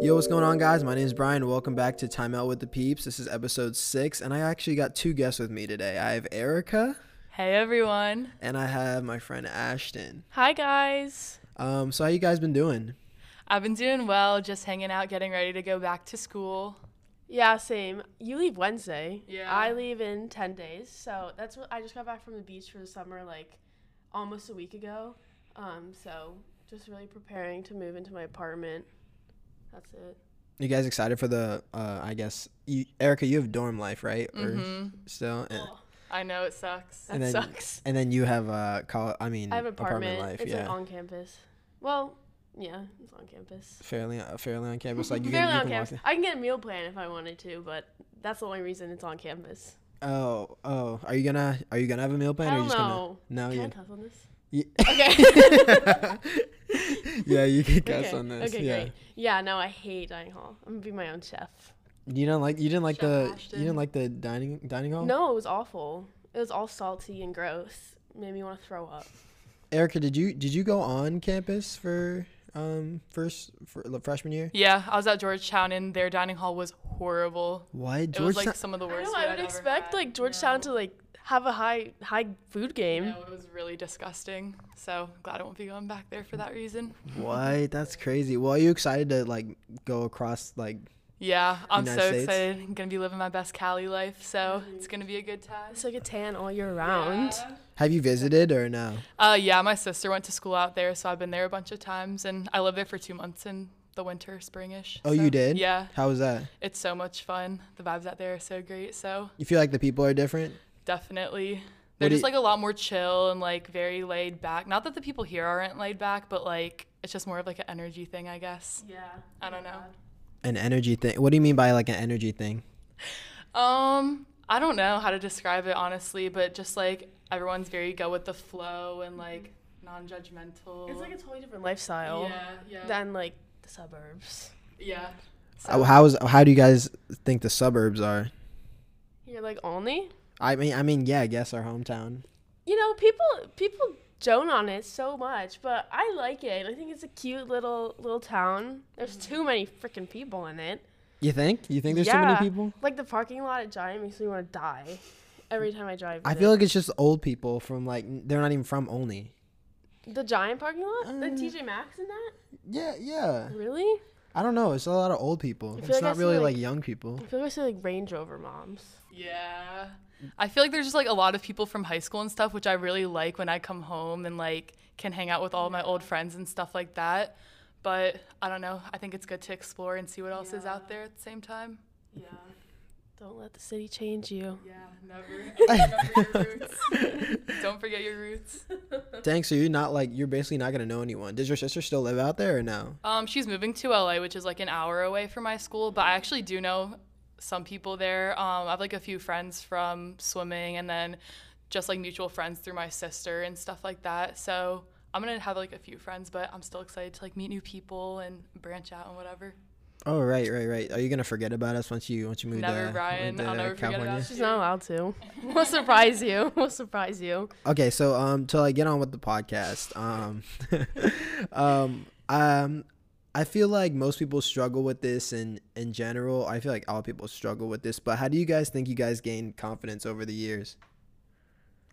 Yo, what's going on, guys? My name is Brian. Welcome back to Time Out with the Peeps. This is episode six, and I actually got two guests with me today. I have Erica, Hey everyone. and I have my friend Ashton. Hi guys. Um, so how you guys been doing? I've been doing well, just hanging out, getting ready to go back to school. Yeah, same. You leave Wednesday. Yeah. I leave in 10 days. So that's what I just got back from the beach for the summer like almost a week ago. Um so just really preparing to move into my apartment. That's it. You guys excited for the? Uh, I guess you, Erica, you have dorm life, right? Or hmm still? And, Oh, I know it sucks. that and then- sucks. and then you have uh, col- I mean, I have an apartment. life. it's yeah, like on campus. Well, yeah, it's on campus. fairly, uh, fairly on campus. Like you Fairly can, you on can walk. campus. I can get a meal plan if I wanted to, but that's the only reason it's on campus. Oh, oh. Are you gonna? Are you gonna have a meal plan? I or are don't you just know. gonna? No, Can I you. cuss on this? Ye- Okay. yeah, you can guess okay. on this. Okay, yeah. great. Yeah, no, I hate dining hall. I'm gonna be my own chef. You don't like you didn't like Chef the you didn't like the dining dining hall? No, it was awful. It was all salty and gross. Made me want to throw up. Erica, did you did you go on campus for um first for freshman year? Yeah, I was at Georgetown and their dining hall was horrible. What? It was Georgetown? like some of the I know. I I'd expect like Georgetown to like have a high high food game. No, it was really disgusting. So glad I won't be going back there for that reason. Why? That's crazy. Well, are you excited to like go across like Yeah, I'm United so States? excited. I'm gonna be living my best Cali life, so it's gonna be a good time. It's like a tan all year round. Yeah. have you visited or no? Uh, yeah, my sister went to school out there, so I've been there a bunch of times, and I lived there for two months in the winter, springish. Oh, you did? Yeah, How was that? it's so much fun. The vibes out there are so great. So You feel like the people are different? Definitely, they're do just you- like a lot more chill and like very laid back. Not that the people here aren't laid back, but like it's just more of like an energy thing, I guess. Yeah. I don't know. An energy thing. What do you mean by like an energy thing? Um, I don't know how to describe it honestly, but just like everyone's very go with the flow and like non-judgmental. It's like a totally different lifestyle yeah, yeah, than like the suburbs. yeah. Uh, How's how do you guys think the suburbs are? You're like only. I mean, I mean, yeah, I guess our hometown. You know, people people joan on it so much, but I like it. I think it's a cute little little town. There's too many freaking people in it. You think? You think there's too many people? Like the parking lot at Giant makes me want to die every time I drive. I feel it. like it's just old people from like they're not even from Olney. the Giant parking lot, the Uh, TJ Maxx in that. Yeah, yeah. Really? I don't know. It's a lot of old people. It's like not see, really like, like- young people. I feel like I see like Range Rover moms. Yeah. I feel like there's just like a lot of people from high school and stuff, which I really like when I come home and like can hang out with all my old friends and stuff like that. But I don't know. I think it's good to explore and see what else is out there at the same time. Yeah. Don't let the city change you. Yeah, never. Remember your roots. Don't forget your roots. Dang, so you're not like you're basically not gonna know anyone. Does your sister still live out there or no? Um, she's moving to LA, which is like an hour away from my school, but I actually do know some people there. Um, I have like a few friends from swimming and then just like mutual friends through my sister and stuff like that. So I'm gonna have like a few friends, but I'm still excited to like meet new people and branch out and whatever. Oh right, right, right. Are you gonna forget about us once you once you move there? Never, to, Brian. to I'll never forget California? about She's not allowed to. we'll surprise you. We'll surprise you. Okay, so um to like get on with the podcast, um um um I feel like most people struggle with this in in general. I feel like all people struggle with this, but how do you guys think you guys gain confidence over the years?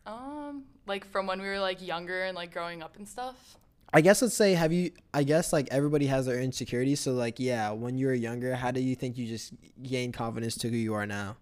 Um, like from when we were like younger and like growing up and stuff. I guess let's say have you I guess like everybody has their insecurities, so like yeah, when you were younger, how do you think you just gained confidence to who you are now?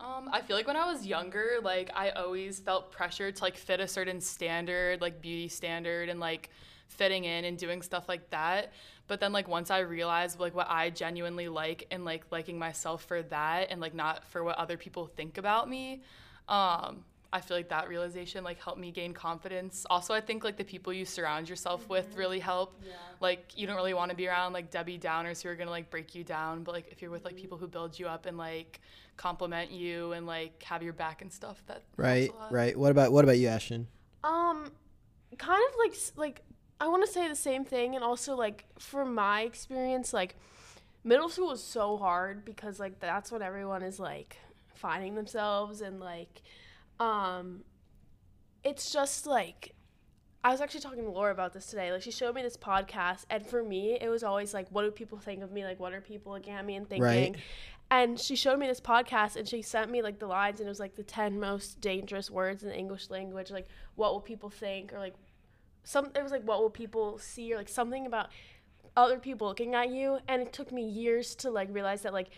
Um, I feel like when I was younger, like I always felt pressure to like fit a certain standard, like beauty standard and like fitting in and doing stuff like that. But then like once I realized like what I genuinely like and like liking myself for that and like not for what other people think about me, um, I feel like that realization like helped me gain confidence. Also, I think like the people you surround yourself with really help. Yeah. Like you don't really want to be around like Debbie Downers who are gonna like break you down, but like if you're with like people who build you up and like compliment you and like have your back and stuff, that helps Right, a lot. right. What about what about you, Ashton? Um, kind of like s- like I want to say the same thing, and also like from my experience, like middle school was so hard because like that's when everyone is like finding themselves and like um, it's just like I was actually talking to Laura about this today. Like she showed me this podcast, and for me, it was always like, what do people think of me? Like, what are people looking at me and thinking? Right. And she showed me this podcast, and she sent me like the lines, and it was like the ten most dangerous words in the English language. Like, what will people think, or like, some. It was like, what will people see, or like something about other people looking at you. And it took me years to like realize that like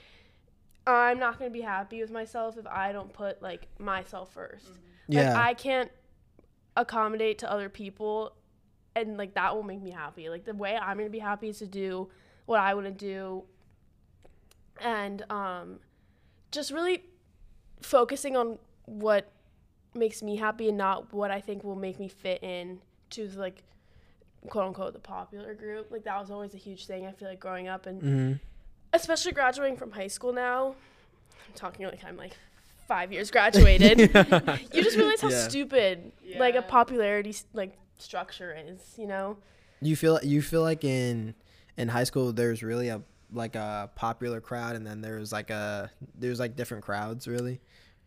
I'm not gonna be happy with myself if I don't put like myself 1st Yeah. Like I can't accommodate to other people and like that will make me happy. Like the way I'm gonna be happy is to do what I wanna do and um just really focusing on what makes me happy and not what I think will make me fit in to like quote unquote the popular group. Like that was always a huge thing I feel like growing up and hmm especially graduating from high school now. I'm talking like I'm like five years graduated. you just realize how Yeah. stupid like a popularity like structure is, you know? You feel you feel like in in high school there's really a like a popular crowd and then there's like a there's like different crowds really.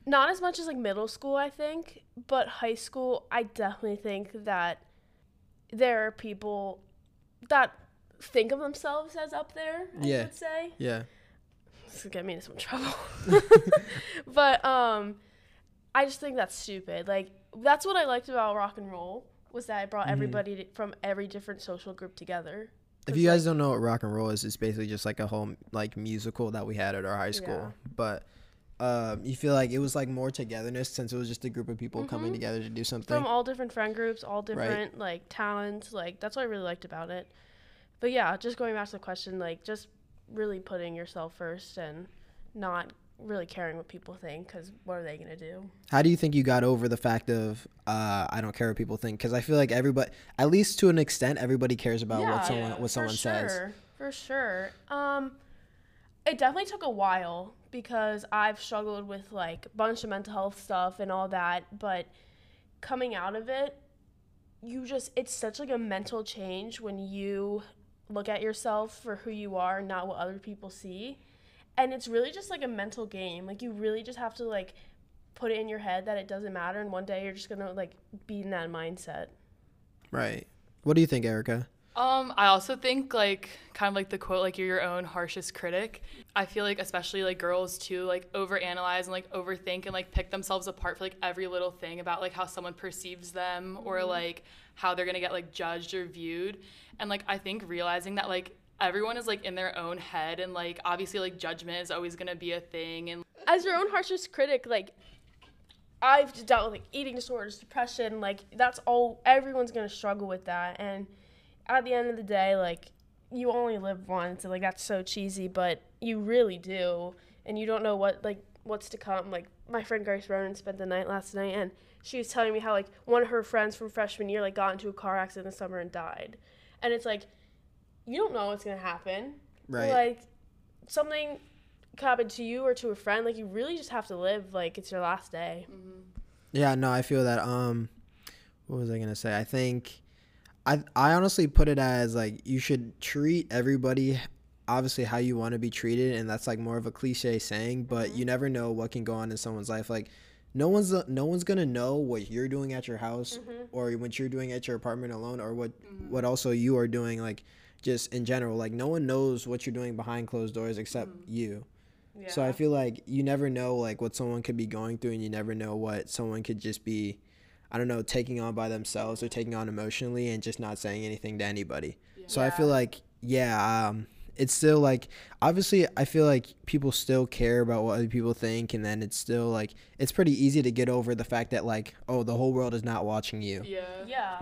Not as much as like middle school, I think, but high school, I definitely think that there are people that think of themselves as up there. I Yeah. would say. Yeah. This could get me into some trouble. but um, I just think that's stupid. Like that's what I liked about rock and roll was that it brought Mhm. everybody to, from every different social group together. If you guys like, don't know what rock and roll is, it's basically just like a whole like musical that we had at our high school. But um, you feel like it was like more togetherness since it was just a group of people coming Mhm. together to do something. from all different friend groups, all different like talents, like that's what I really liked about it. But yeah, just going back to the question, like just really putting yourself first and not really caring what people think because what are they gonna do? How do you think you got over the fact of uh, I don't care what people think? Because I feel like everybody, at least to an extent, everybody cares about what someone what someone says. for says. sure, For sure. Um, it definitely took a while because I've struggled with like a bunch of mental health stuff and all that, but coming out of it, you just it's such like a mental change when you look at yourself for who you are, not what other people see. And it's really just like a mental game. Like you really just have to like put it in your head that it doesn't matter and one day you're just going to like be in that mindset. Right. What do you think, Erica? Um, I also think like kind of like the quote, like you're your own harshest critic. I feel like especially like girls too, like overanalyze and like overthink and like pick themselves apart for like every little thing about like how someone perceives them or like how they're gonna get like judged or viewed. And like I think realizing that like everyone is like in their own head and like obviously like judgment is always gonna be a thing and as your own harshest critic, like I've dealt with like eating disorders, depression, like that's all everyone's gonna struggle with that. And at the end of the day, like you only live once and like that's so cheesy, but you really do. And you don't know what like what's to come. Like my friend Grace Ronan spent the night last night and she was telling me how like one of her friends from freshman year like got into a car accident this summer and died. And it's like you don't know what's gonna happen. Right. Like something could happen to you or to a friend. Like you really just have to live like it's your last day. Yeah, no, I feel that. Um, what was I gonna say? I think, I I honestly put it as like you should treat everybody, obviously how you want to be treated, and that's like more of a cliche saying, but mm-hmm. you never know what can go on in someone's life. Like, no one's no one's gonna know what you're doing at your house mm-hmm. or what you're doing at your apartment alone, or what mm-hmm. what also you are doing like just in general. Like, no one knows what you're doing behind closed doors except you. Yeah. So I feel like you never know like what someone could be going through and you never know what someone could just be I don't know, taking on by themselves or taking on emotionally and just not saying anything to anybody. So I feel like yeah, um it's still like obviously I feel like people still care about what other people think and then it's still like it's pretty easy to get over the fact that like oh the whole world is not watching you. yeah. yeah.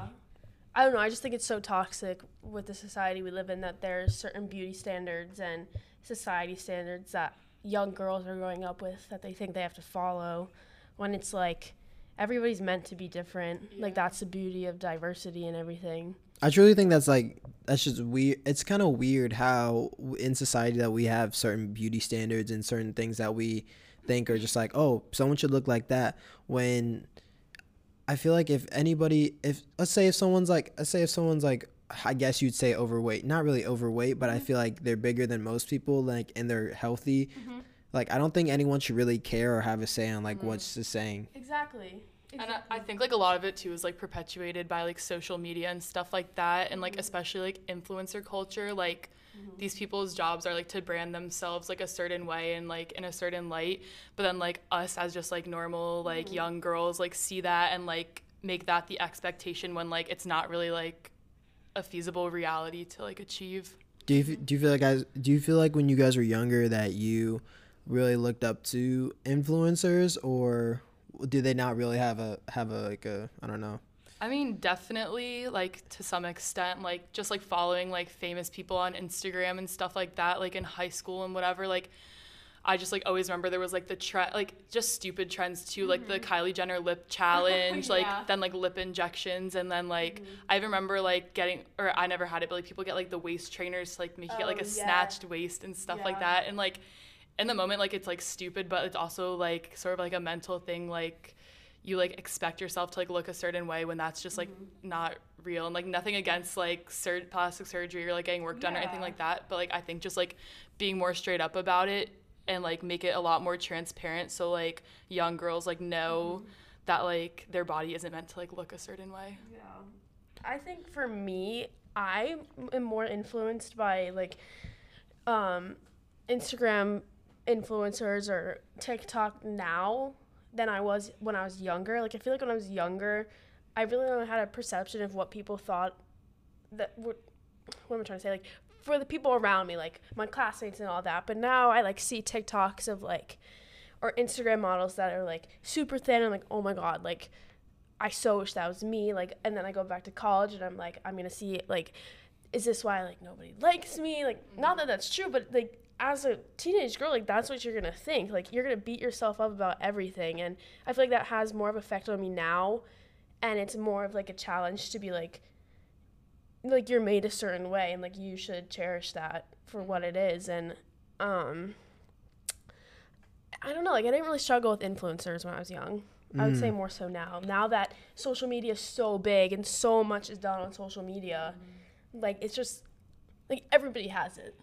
I don't know. I just think it's so toxic with the society we live in that there's certain beauty standards and society standards that young girls are growing up with that they think they have to follow when it's like everybody's meant to be different. Like that's the beauty of diversity and everything. I truly think that's like that's just weird. It's kind of weird how in society that we have certain beauty standards and certain things that we think are just like, oh, someone should look like that. When I feel like if anybody, if let's say if someone's like, let's say if someone's like, I guess you'd say overweight, not really overweight, but I mm-hmm. feel like they're bigger than most people, like and they're healthy. Mm-hmm. Like I don't think anyone should really care or have a say on like what's mm. the saying. Exactly. And I, I think like a lot of it too is like perpetuated by like social media and stuff like that, and like mm-hmm. especially like influencer culture. Like mm-hmm. these people's jobs are like to brand themselves like a certain way and like in a certain light, but then like us as just like normal like mm-hmm. young girls like see that and like make that the expectation when like it's not really like a feasible reality to like achieve. Do you do you feel like guys? Do you feel like when you guys were younger that you really looked up to influencers, or do they not really have a have a like a I don't know? I mean, definitely, like to some extent, like just like following like famous people on Instagram and stuff like that, like in high school and whatever. Like, I just like always remember there was like the trend, like just stupid trends too, like the mm-hmm. Kylie Jenner lip challenge, Yeah. like then like lip injections, and then like mm-hmm. I even remember like getting, or I never had it, but like people get like the waist trainers to like make you get like Oh, a yeah. snatched waist and stuff like that, and like in the moment, like it's like stupid, but it's also like sort of like a mental thing, like you like expect yourself to like look a certain way when that's just like not real and like nothing against like sur- plastic surgery or like getting work done or anything like that but like i think just like being more straight up about it and like make it a lot more transparent so like young girls like know that like their body isn't meant to like look a certain way. Yeah. I think for me, I am more influenced by like um, Instagram influencers or TikTok now than I was when I was younger. Like I feel like when I was younger, I really only had a perception of what people thought that would what am I trying to say? Like for the people around me, like my classmates and all that. But now I like see TikToks of like or Instagram models that are like super thin. I'm like, oh my god, like I so wish that was me. Like, and then I go back to college and I'm like, I'm gonna see like, is this why like nobody likes me? Like, not that that's true, but like as a teenage girl, like that's what you're gonna think. Like, you're gonna beat yourself up about everything, and I feel like that has more of effect on me now, and it's more of like a challenge to be like, like you're made a certain way, and like you should cherish that for what it is, and um. I don't know. Like I didn't really struggle with influencers when I was young. I would say more so now. Now that social media is so big and so much is done on social media, like it's just like everybody has it.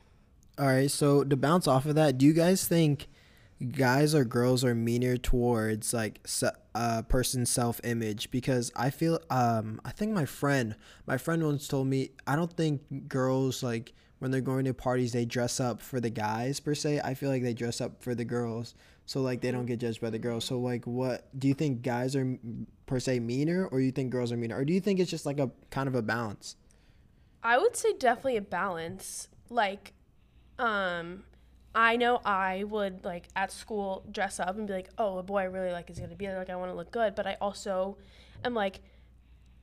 All right, so to bounce off of that, do you guys think guys or girls are meaner towards like a person's self-image? Because I feel, um, I think my friend, my friend once told me, I don't think girls like when they're going to parties they dress up for the guys per se. I feel like they dress up for the girls, so like they don't get judged by the girls. So like, what do you think guys are per se meaner, or you think girls are meaner, or do you think it's just like a kind of a balance? I would say definitely a balance. Like, um, I know I would like at school dress up and be like, oh, a boy I really like is gonna be there. Like, I want to look good, but I also am like,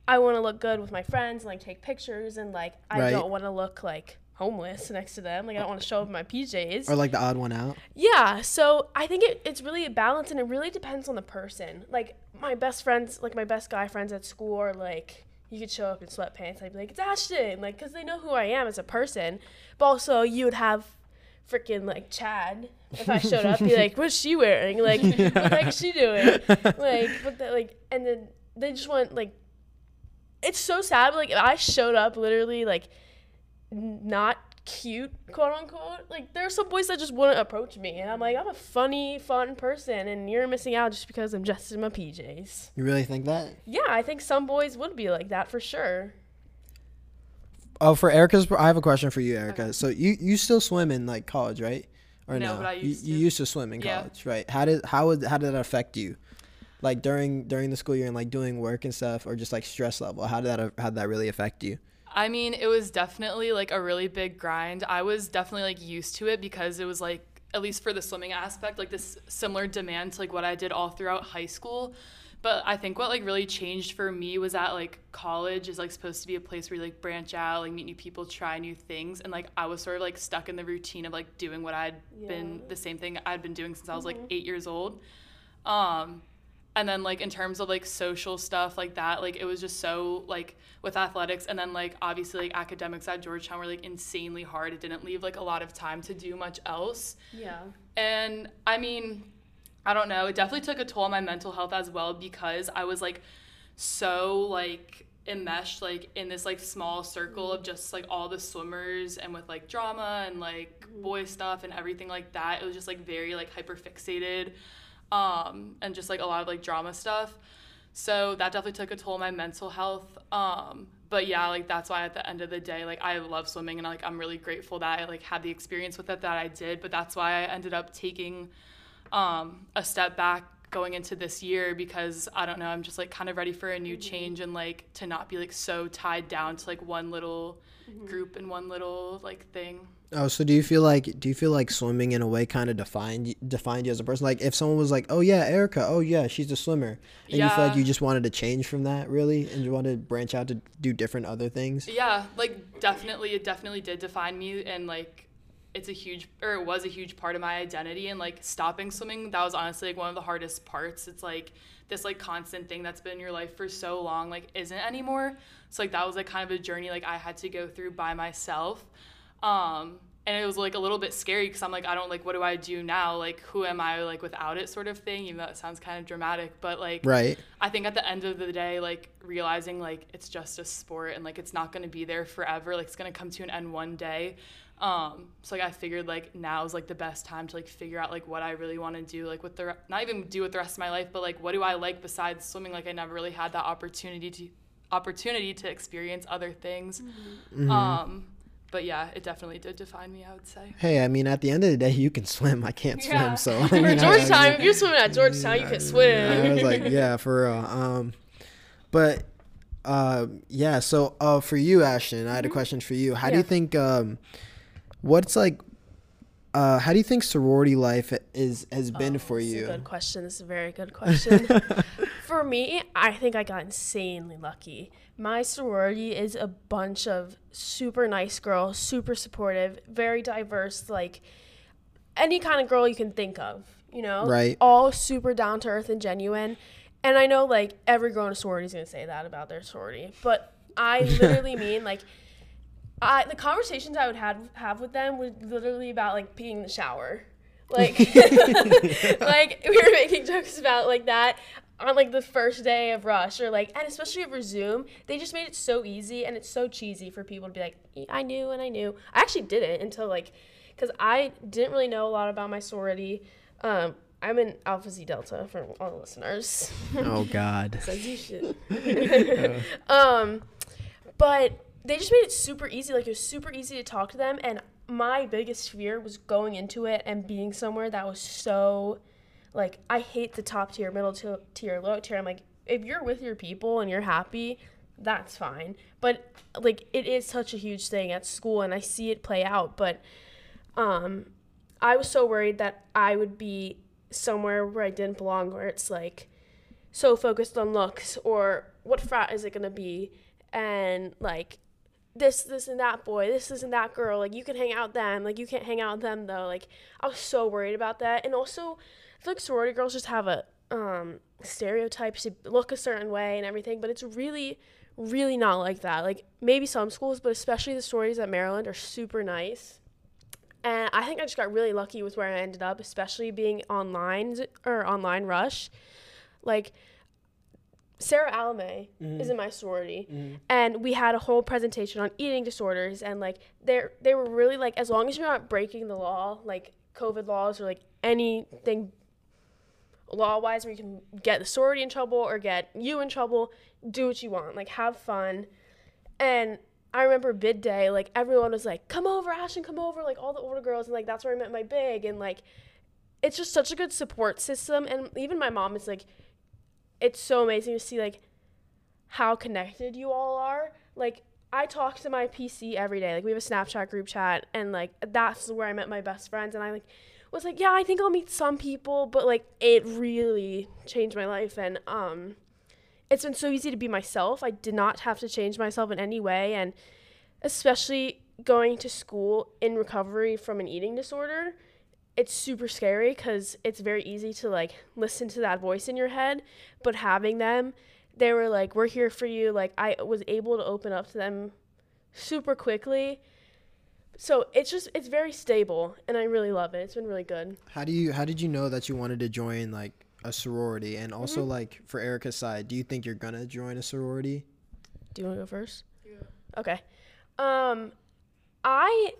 I want to look good with my friends and like take pictures and like I Right. don't want to look like homeless next to them. Like, I don't want to show up in my PJs. Or like the odd one out? Yeah, so I think it, it's really a balance and it really depends on the person. Like my best friends, like my best guy friends at school are like, you could show up in sweatpants. I'd be like, it's Ashton, like, because they know who I am as a person. But also, you would have freaking like Chad if I showed up, be like, what's she wearing? Like, what the heck is she doing? Like, what the, like, and then they just want like, it's so sad. Like, if I showed up literally like n- not cute, quote unquote. Like there are some boys that just wouldn't approach me, and I'm like, I'm a funny, fun person, and you're missing out just because I'm dressed in my PJs. You really think that? Yeah, I think some boys would be like that for sure. Oh, for Erica's, I have a question for you, Erica. So you you still swim in like college, right? Or No, no? but I You- used you, to. used to swim in Yeah. college, right? How did how would how did that affect you? Like during during the school year and like doing work and stuff, or just like stress level? How did that how did that really affect you? I mean, it was definitely like a really big grind. I was definitely like used to it because it was like at least for the swimming aspect, like this similar demand to like what I did all throughout high school. But I think what like really changed for me was that like college is like supposed to be a place where you like branch out, like meet new people, try new things, and like I was sort of like stuck in the routine of like doing what I'd been the same thing I'd been doing since I was like eight years old. Um, and then like in terms of like social stuff like that like it was just so like with athletics and then like obviously like academics at georgetown were like insanely hard. It didn't leave like a lot of time to do much else. Yeah. and i mean i don't know. It definitely took a toll on my mental health as well because i was like so like enmeshed like in this like small circle of just like all the swimmers and with like drama and like mm-hmm. boy stuff and everything like that. It was just like very like hyper fixated um and just like a lot of like drama stuff So that definitely took a toll on my mental health. Um, but yeah, like that's why at the end of the day, like I love swimming and like I'm really grateful that I like had the experience with it that I did. But that's why I ended up taking um, a step back going into this year because I don't know, I'm just like kind of ready for a new mm-hmm. change and like to not be like so tied down to like one little mm-hmm. group and one little like thing. Oh, so do you feel like do you feel like swimming in a way kind of defined y- defined you as a person? Like if someone was like, "Oh yeah, Erica, oh yeah, she's a swimmer," and you feel like you just wanted to change from that, really, and you wanted to branch out to do different other things. Yeah, like definitely, it definitely did define me, and like it's a huge or it was a huge part of my identity. And like stopping swimming, that was honestly like one of the hardest parts. It's like this like constant thing that's been in your life for so long, like isn't anymore. So like that was like kind of a journey like I had to go through by myself. Um, and it was like a little bit scary because I'm like, I don't like, what do I do now? Like, who am I like without it, sort of thing. Even though it sounds kind of dramatic, but like, Right. I think at the end of the day, like realizing like it's just a sport and like it's not going to be there forever. Like it's going to come to an end one day. Um, so like I figured like now is like the best time to like figure out like what I really want to do like with the re- not even do with the rest of my life, but like what do I like besides swimming? Like I never really had that opportunity to opportunity to experience other things. Um, but yeah, it definitely did define me. I would say. Hey, I mean, at the end of the day, you can swim. I can't Yeah. swim, so I For mean, I- I Georgetown, mean- if you're swimming at Georgetown, you can swim. I was like, yeah, for real. Um, but uh, yeah. So uh, for you, Ashton, I had a question for you. How do you Mm-hmm. Think um, what's like? Uh, how do you think sorority life is has been Oh, for you? a good question. This is a very good question. for me, I think I got insanely lucky. My sorority is a bunch of super nice girls, super supportive, very diverse, like any kind of girl you can think of, you know? Right. All super down to earth and genuine. And I know like every girl in a sorority is going to say that about their sorority, but I literally mean like I the conversations I would have have with them were literally about like peeing in the shower. Like like we were making jokes about like that on like the first day of rush or like and especially over Zoom, they just made it so easy and it's so cheesy for people to be like I knew and I knew. I actually didn't until like cuz I didn't really know a lot about my sorority. Um I'm in Alpha Xi Delta for all the listeners. oh God. Says you should. um, but they just made it super easy. Like it was super easy to talk to them, and my biggest fear was going into it and being somewhere that was so, like I hate the top tier, middle tier, low tier. I'm like, if you're with your people and you're happy, that's fine. But like it is such a huge thing at school, and I see it play out. But um, I was so worried that I would be somewhere where I didn't belong, where it's like so focused on looks or what frat is it gonna be, and like this, this and that boy, this, this and that girl. Like you can hang out with them, like you can't hang out with them though. Like I was so worried about that, and also I feel like sorority girls just have a um stereotypes to look a certain way and everything, but it's really really not like that. Like maybe some schools, but especially the sororities at Maryland are super nice. And I think I just got really lucky with where I ended up, especially being online or online rush. Like Sarah Alame is in my sorority, and we had a whole presentation on eating disorders, and like they they were really like as long as you're not breaking the law, like COVID laws or like anything law wise where you can get the sorority in trouble or get you in trouble, do what you want, like have fun. And I remember bid day, like everyone was like, "Come over, Ashton, come over!" Like all the older girls, and like that's where I met my big, and like it's just such a good support system. And even my mom is like, it's so amazing to see like how connected you all are. Like I talk to my PC every day. Like we have a Snapchat group chat, and like that's where I met my best friends. And I like was like, yeah, I think I'll meet some people, but like it really changed my life. And um, it's been so easy to be myself. I did not have to change myself in any way, and especially going to school in recovery from an eating disorder it's super scary because it's very easy to like listen to that voice in your head but having them they were like we're here for you like i was able to open up to them super quickly. So it's just it's very stable and i really love it. It's been really good. How do you how did you know that you wanted to join like a sorority? And also Mm-hmm. like for Erica's side, do you think you're gonna join a sorority? do you want to go first? Okay. Um i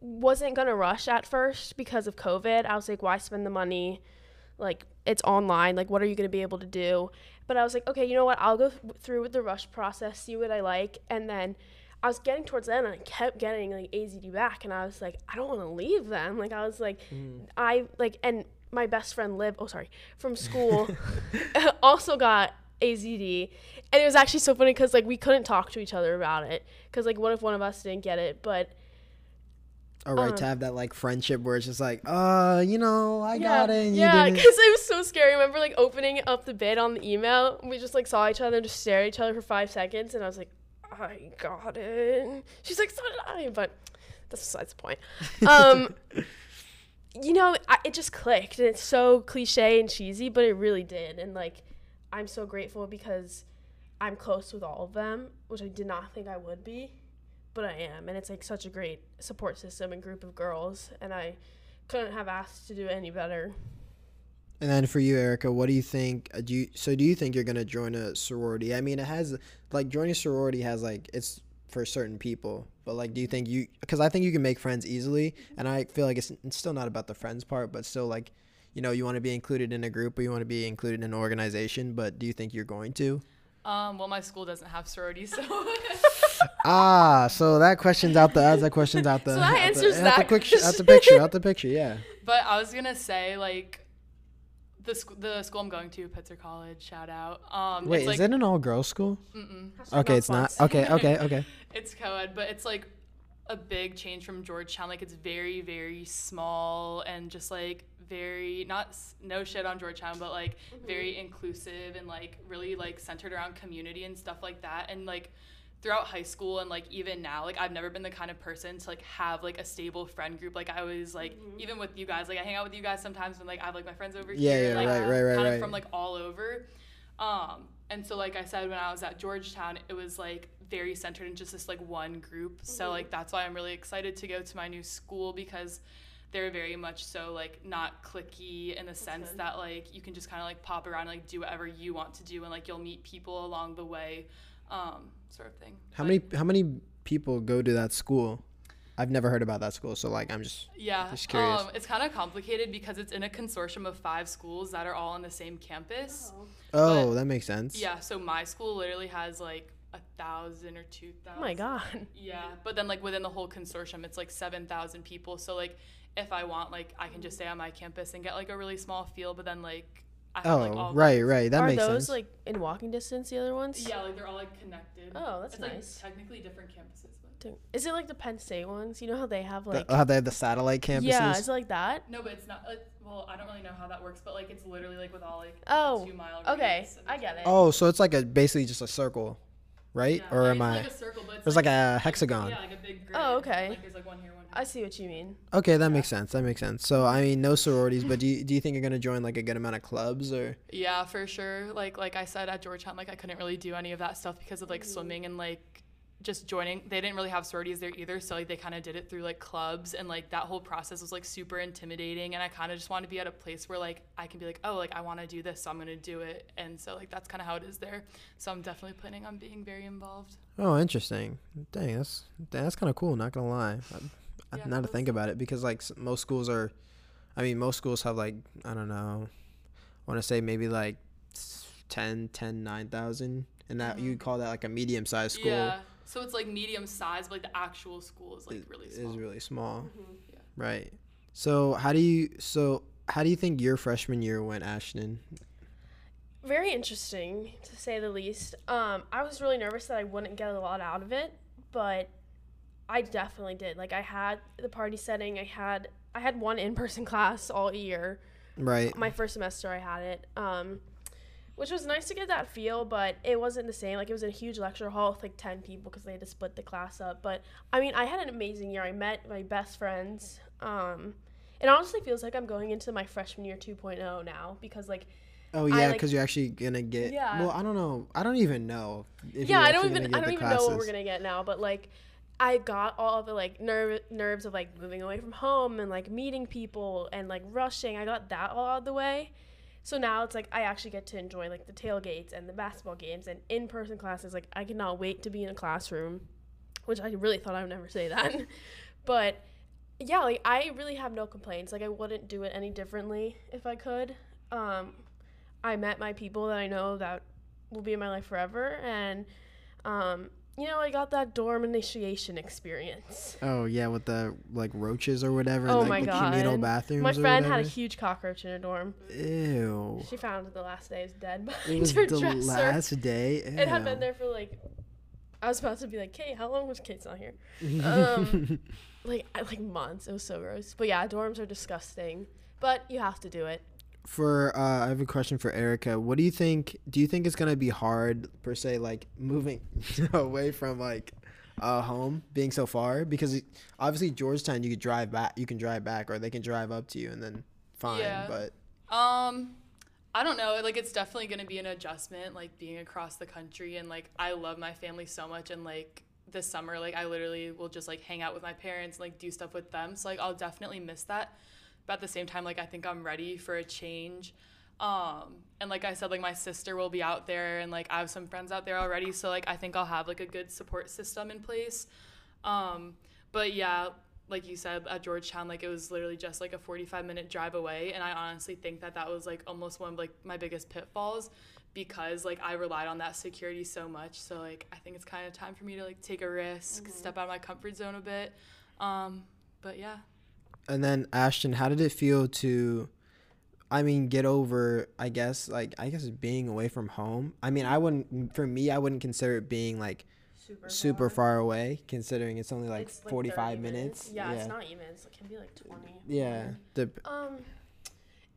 wasn't gonna rush at first because of covid i was like why spend the money like it's online. Like, what are you gonna be able to do? But I was like, okay, you know what? I'll go th- through with the rush process, see what I like, and then I was getting towards the end, and I kept getting like AZD back, and I was like, I don't want to leave them. Like, I was like, mm. I like, and my best friend Liv, oh sorry, from school, also got AZD, and it was actually so funny because like we couldn't talk to each other about it because like what if one of us didn't get it, but All right, Um, to have that like friendship where it's just like, uh, you know, I got it. Yeah, because it was so scary. I remember like opening up the bid on the email. We just like saw each other and just stared at each other for five seconds, and I was like, I got it. She's like, so did I, but that's besides the point. Um, you know, I, it just clicked, and it's so cliche and cheesy, but it really did, and like, I'm so grateful because I'm close with all of them, which I did not think I would be, but I am, and it's like such a great support system and group of girls, and I couldn't have asked to do any better. And then for you, Erica, what do you think? uh, Do you so do you think you're gonna join a sorority? I mean, it has like joining a sorority has like it's for certain people, but like, do you think you? Because I think you can make friends easily, and I feel like it's, it's still not about the friends part, but still like, you know, you want to be included in a group or you want to be included in an organization. But do you think you're going to? Um, well, my school doesn't have sororities, so Ah, so that question's out the that question's out the. So that out the- answers out that the, quick, out the picture, out the picture, yeah. But I was gonna say like the sc- the school I'm going to, Pitzer College. Shout out. Um, Wait, it's like, is it an all girls school? Mm-mm. Okay, it's not. Okay, okay, okay. It's co-ed, but it's like a big change from Georgetown. Like it's very, very small and just like very not no shit on Georgetown, but like very inclusive and like really like centered around community and stuff like that. And like throughout high school and like even now, like I've never been the kind of person to like have like a stable friend group. Like I always like even with you guys, like I hang out with you guys sometimes when like I have like my friends over Yeah, here, yeah, like right, right, right, kind right. of from like all over. Um, and so like I said, when I was at Georgetown, it was like very centered in just this like one group. So like that's why I'm really excited to go to my new school because they're very much so like not clicky in the sense good. that like you can just kind of like pop around and like do whatever you want to do and like you'll meet people along the way, um, sort of thing. How But- many how many people go to that school? I've never heard about that school, so like I'm just Yeah, Just curious. um, it's kind of complicated because it's in a consortium of five schools that are all on the same campus. Oh, But- that makes sense. Yeah, so my school literally has like a thousand or two thousand. Oh my god. Yeah, but then like within the whole consortium, it's like seven thousand people. So like, if I want, like, I can just stay on my campus and get like a really small field. But then like, I have, Oh, like, all right, kinds- right. That Are makes those sense. like in walking distance? The other ones? Yeah, like they're all like connected. Oh, that's it's, nice. Like, technically different campuses, but Is it like the Penn State ones? You know how they have like. oh, how they have the satellite campuses. yeah, is it like that? no, but it's not. Like, well, I don't really know how that works, but like it's literally like with all like Oh, a mile. Okay, I get it. oh, so it's like a basically just a circle, right? Yeah, or like, am it's I? Like a circle, but it's There's like a hexagon. Yeah, like a big grid. Oh, okay. Like there's like one here, one here. I see what you mean. Okay, that makes sense. That makes sense. So I mean, no sororities, but do you, do you think you're gonna join like a good amount of clubs or? Yeah, for sure. Like like I said at Georgetown, like I couldn't really do any of that stuff because of like mm. swimming and like just joining. They didn't really have sororities there either, so like they kind of did it through like clubs and like that whole process was like super intimidating. And I kind of just want to be at a place where like I can be like, oh, like I want to do this, so I'm gonna do it. And so like that's kind of how it is there. So I'm definitely planning on being very involved. Oh, interesting. Dang, that's dang, that's kind of cool. Not gonna lie. I, Yeah, now to think about it, because like most schools are, I mean, most schools have like I don't know, I want to say maybe like s- 10, 10, 9,000, and that you Mhm. call that like a medium sized school. Yeah. So it's like medium sized but like the actual school is like is- really is small. really small. Yeah. Right. So how do you so how do you think your freshman year went, Ashton? Very interesting to say the least. Um, I was really nervous that I wouldn't get a lot out of it, but I definitely did. Like I had the party setting. I had I had one in person class all year. Right. My first semester I had it, um, which was nice to get that feel, but it wasn't the same. Like it was in a huge lecture hall with like ten people because they had to split the class up. But I mean, I had an amazing year. I met my best friends. Um, it honestly feels like I'm going into my freshman year 2.0 now because like Oh yeah, like- because you're actually gonna get. Yeah. Well, I don't know. I don't even know. If yeah, you're I don't even I don't even know what we're gonna get now, but like I got all the like nerve nerves of like moving away from home and like meeting people and like rushing. I got that all out of the way. So now it's like I actually get to enjoy like the tailgates and the basketball games and in person classes. Like I cannot wait to be in a classroom, which I really thought I would never say that. but yeah, like I really have no complaints. Like I wouldn't do it any differently if I could. um, I met my people that I know that will be in my life forever, and um, you know, I got that dorm initiation experience. Oh yeah, with the like roaches or whatever. Oh like, my the god! Communal bathrooms. My friend had a huge cockroach in her dorm. Ew. She found it the last day. It was dead It was her the dresser. last day. It had been there for like. I was about to be like, "Kate, how long was Kate's not here?" Um, like, like months. It was so gross. But yeah, dorms are disgusting. But you have to do it. For uh, I have a question for Erica. What do you think? Do you think it's gonna be hard per se, like moving away from like uh, home, being so far? Because obviously Georgetown, you could drive back. You can drive back, or they can drive up to you, and then fine. Yeah. But Um, I don't know. Like, it's definitely going to be an adjustment, like being across the country. And like, I love my family so much. And like, this summer, like, I literally will just like hang out with my parents, and, like, do stuff with them. So, like, I'll definitely miss that. But at the same time, like, I think I'm ready for a change. Um, and like I said, like, my sister will be out there, and like, I have some friends out there already. So, like, I think I'll have like a good support system in place. Um, but yeah, like you said at Georgetown, like it was literally just like a 45 minute drive away, and I honestly think that that was like almost one of like my biggest pitfalls because like I relied on that security so much. So like I think it's kind of time for me to like take a risk, step out of my comfort zone a bit. Um, but yeah. And then Ashton, how did it feel to? I mean, get over. I guess like I guess being away from home. I mean, I wouldn't. For me, I wouldn't consider it being like Super. super far away, considering it's only like It's, like, 45 30 minutes. Yeah, yeah. it's not even. It's, it can be like 20. Yeah. The Um,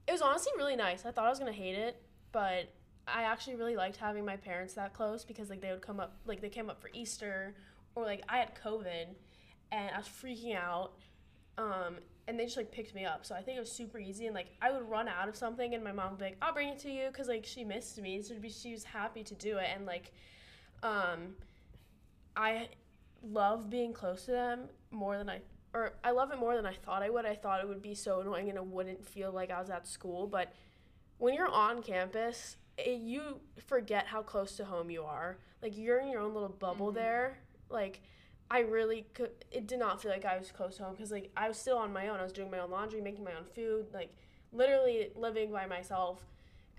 it was honestly really nice. I thought I was gonna hate it, but I actually really liked having my parents that close because like they would come up, like they came up for Easter, or like I had COVID, and I was freaking out. Um, and they just like picked me up, so I think it was super easy. And like I would run out of something, and my mom would be like, "I'll bring it to you," because like she missed me, so be, she was happy to do it. And like, um, I love being close to them more than I or I love it more than I thought I would. I thought it would be so annoying and it wouldn't feel like I was at school, but when you're on campus, it, you forget how close to home you are. Like you're in your own little bubble Mhm. there. Like I really could it did not feel like I was close to home cuz like I was still on my own. I was doing my own laundry, making my own food, like literally living by myself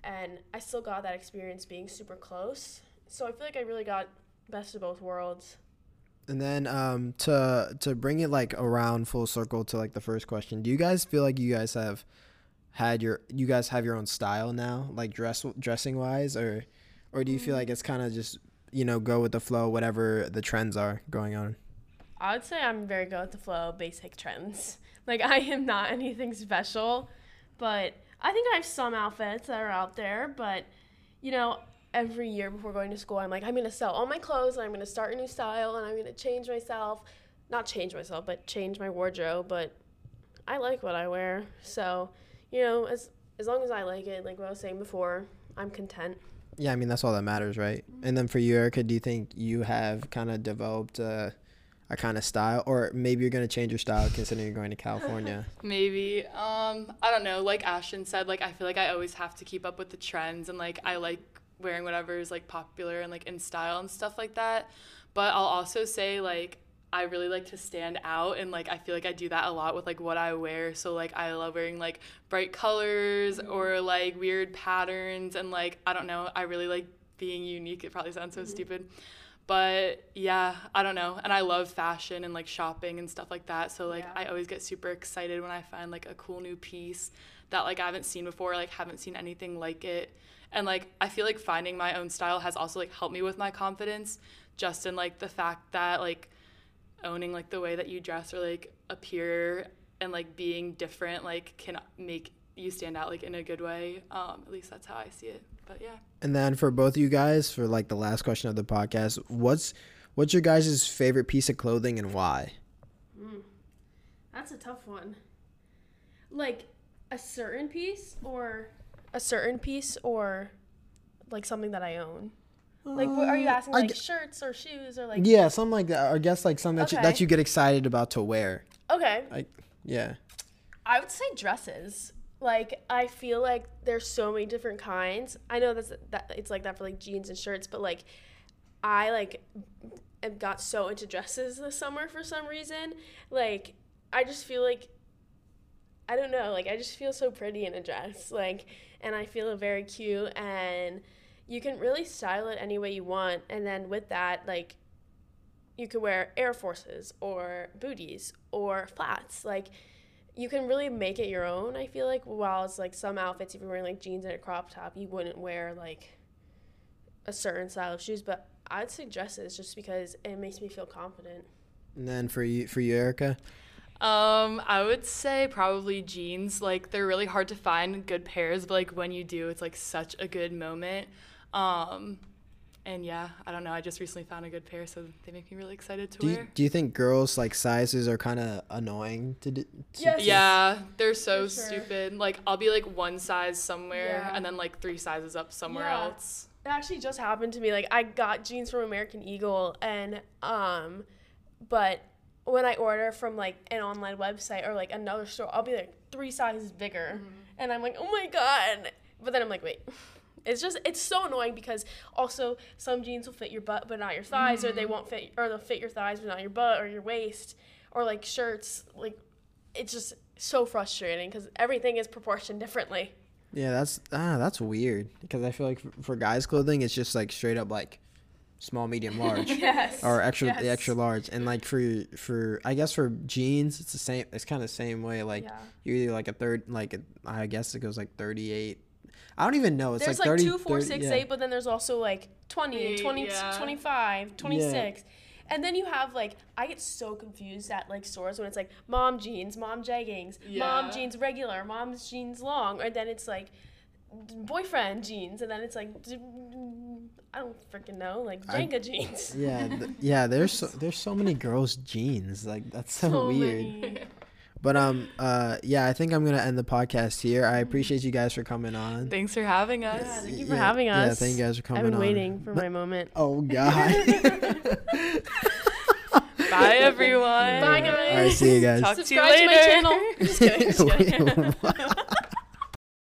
and I still got that experience being super close. So I feel like I really got best of both worlds. And then um to to bring it like around full circle to like the first question, do you guys feel like you guys have had your you guys have your own style now, like dress dressing wise, or or do you feel like it's kind of just you know go with the flow, whatever the trends are going on? I would say I'm very good with the flow, basic trends. Like I am not anything special, but I think I have some outfits that are out there. But you know, every year before going to school, I'm like, I'm gonna sell all my clothes, and I'm gonna start a new style, and I'm gonna change myself. Not change myself, but change my wardrobe. But I like what I wear, so you know, as as long as I like it, like what I was saying before, I'm content. Yeah, I mean that's all that matters, right? And then for you, Erica, do you think you have kind of developed uh, a kind of style, or maybe you're gonna change your style considering you're going to California? Maybe. Um, I don't know. Like Ashton said, like I feel like I always have to keep up with the trends and like I like wearing whatever is like popular and like in style and stuff like that. But I'll also say like I really like to stand out and like I feel like I do that a lot with like what I wear. So like I love wearing like bright colors mm-hmm. or like weird patterns and like I don't know, I really like being unique. It probably sounds so mm-hmm. stupid. But yeah, I don't know. And I love fashion and like shopping and stuff like that. So like Yeah. I always get super excited when I find like a cool new piece that like I haven't seen before, like haven't seen anything like it. And like I feel like finding my own style has also like helped me with my confidence just in like the fact that like owning like the way that you dress or like appear and like being different like can make you stand out like in a good way. Um at least that's how I see it. But yeah. And then for both of you guys, for like the last question of the podcast, what's what's your guys' favorite piece of clothing and why? That's a tough one. Like a certain piece or a certain piece or like something that I own. Like what are you asking Uh, I like g- shirts or shoes or like Yeah, something like that. I guess like something that, you, that you get excited about to wear. Okay. Like, yeah. I would say dresses. Like I feel like there's so many different kinds. I know that's that it's like that for like jeans and shirts, but like I like got so into dresses this summer for some reason. Like I just feel like I don't know, like I just feel so pretty in a dress, like, and I feel very cute, and you can really style it any way you want, and then with that, like, you could wear Air Forces or booties or flats, like. You can really make it your own. I feel like, while it's like some outfits, if you're wearing like jeans and a crop top, you wouldn't wear like a certain style of shoes. But I'd say dresses just because it makes me feel confident. And then for you, for you, Erica. Um, I would say probably jeans. Like they're really hard to find good pairs, but like when you do, it's like such a good moment. Um, and yeah, I don't know. I just recently found a good pair, so they make me really excited to Do wear. you, do you think girls like sizes are kind of annoying to do? Yes. Yeah, they're so sure. stupid. Like I'll be like one size somewhere Yeah. and then like three sizes up somewhere Yeah. else. It actually just happened to me. Like I got jeans from American Eagle and um but when I order from like an online website or like another store, I'll be like three sizes bigger. And I'm like, "Oh my god." But then I'm like, "Wait." It's just it's so annoying because also some jeans will fit your butt but not your thighs or they won't fit or they'll fit your thighs but not your butt or your waist or like shirts like it's just so frustrating cuz everything is proportioned differently. Yeah, that's ah, that's weird because I feel like for, for guys' clothing, it's just like straight up like small, medium, large. Yes. or extra the Yes. extra large and like for for i guess for jeans it's the same it's kind of the same way like Yeah. you're either like a third like a, i guess it goes like 38 i don't even know it's there's like like, 30 two, four, 30 six, yeah. eight, but then there's also like 20, Eight, 20 yeah. 25, 26. And then you have like, I get so confused at like stores when it's like mom jeans, mom jeggings, mom jeans regular, mom's jeans long, or then it's like boyfriend jeans, and then it's like, d- I don't freaking know, like I- Jenga jeans. yeah th- yeah there's so, there's so many girls jeans like that's so, So weird many. but um uh yeah i think i'm gonna end the podcast here i appreciate you guys for coming on Thanks for having Yeah, us. thank you for Yeah, having us. yeah thank you guys for coming on. I've been on waiting for my moment. oh god Bye everyone. Bye, guys. all right see you guys Talk to you Subscribe to my channel. Just kidding. Just kidding. Wait, what?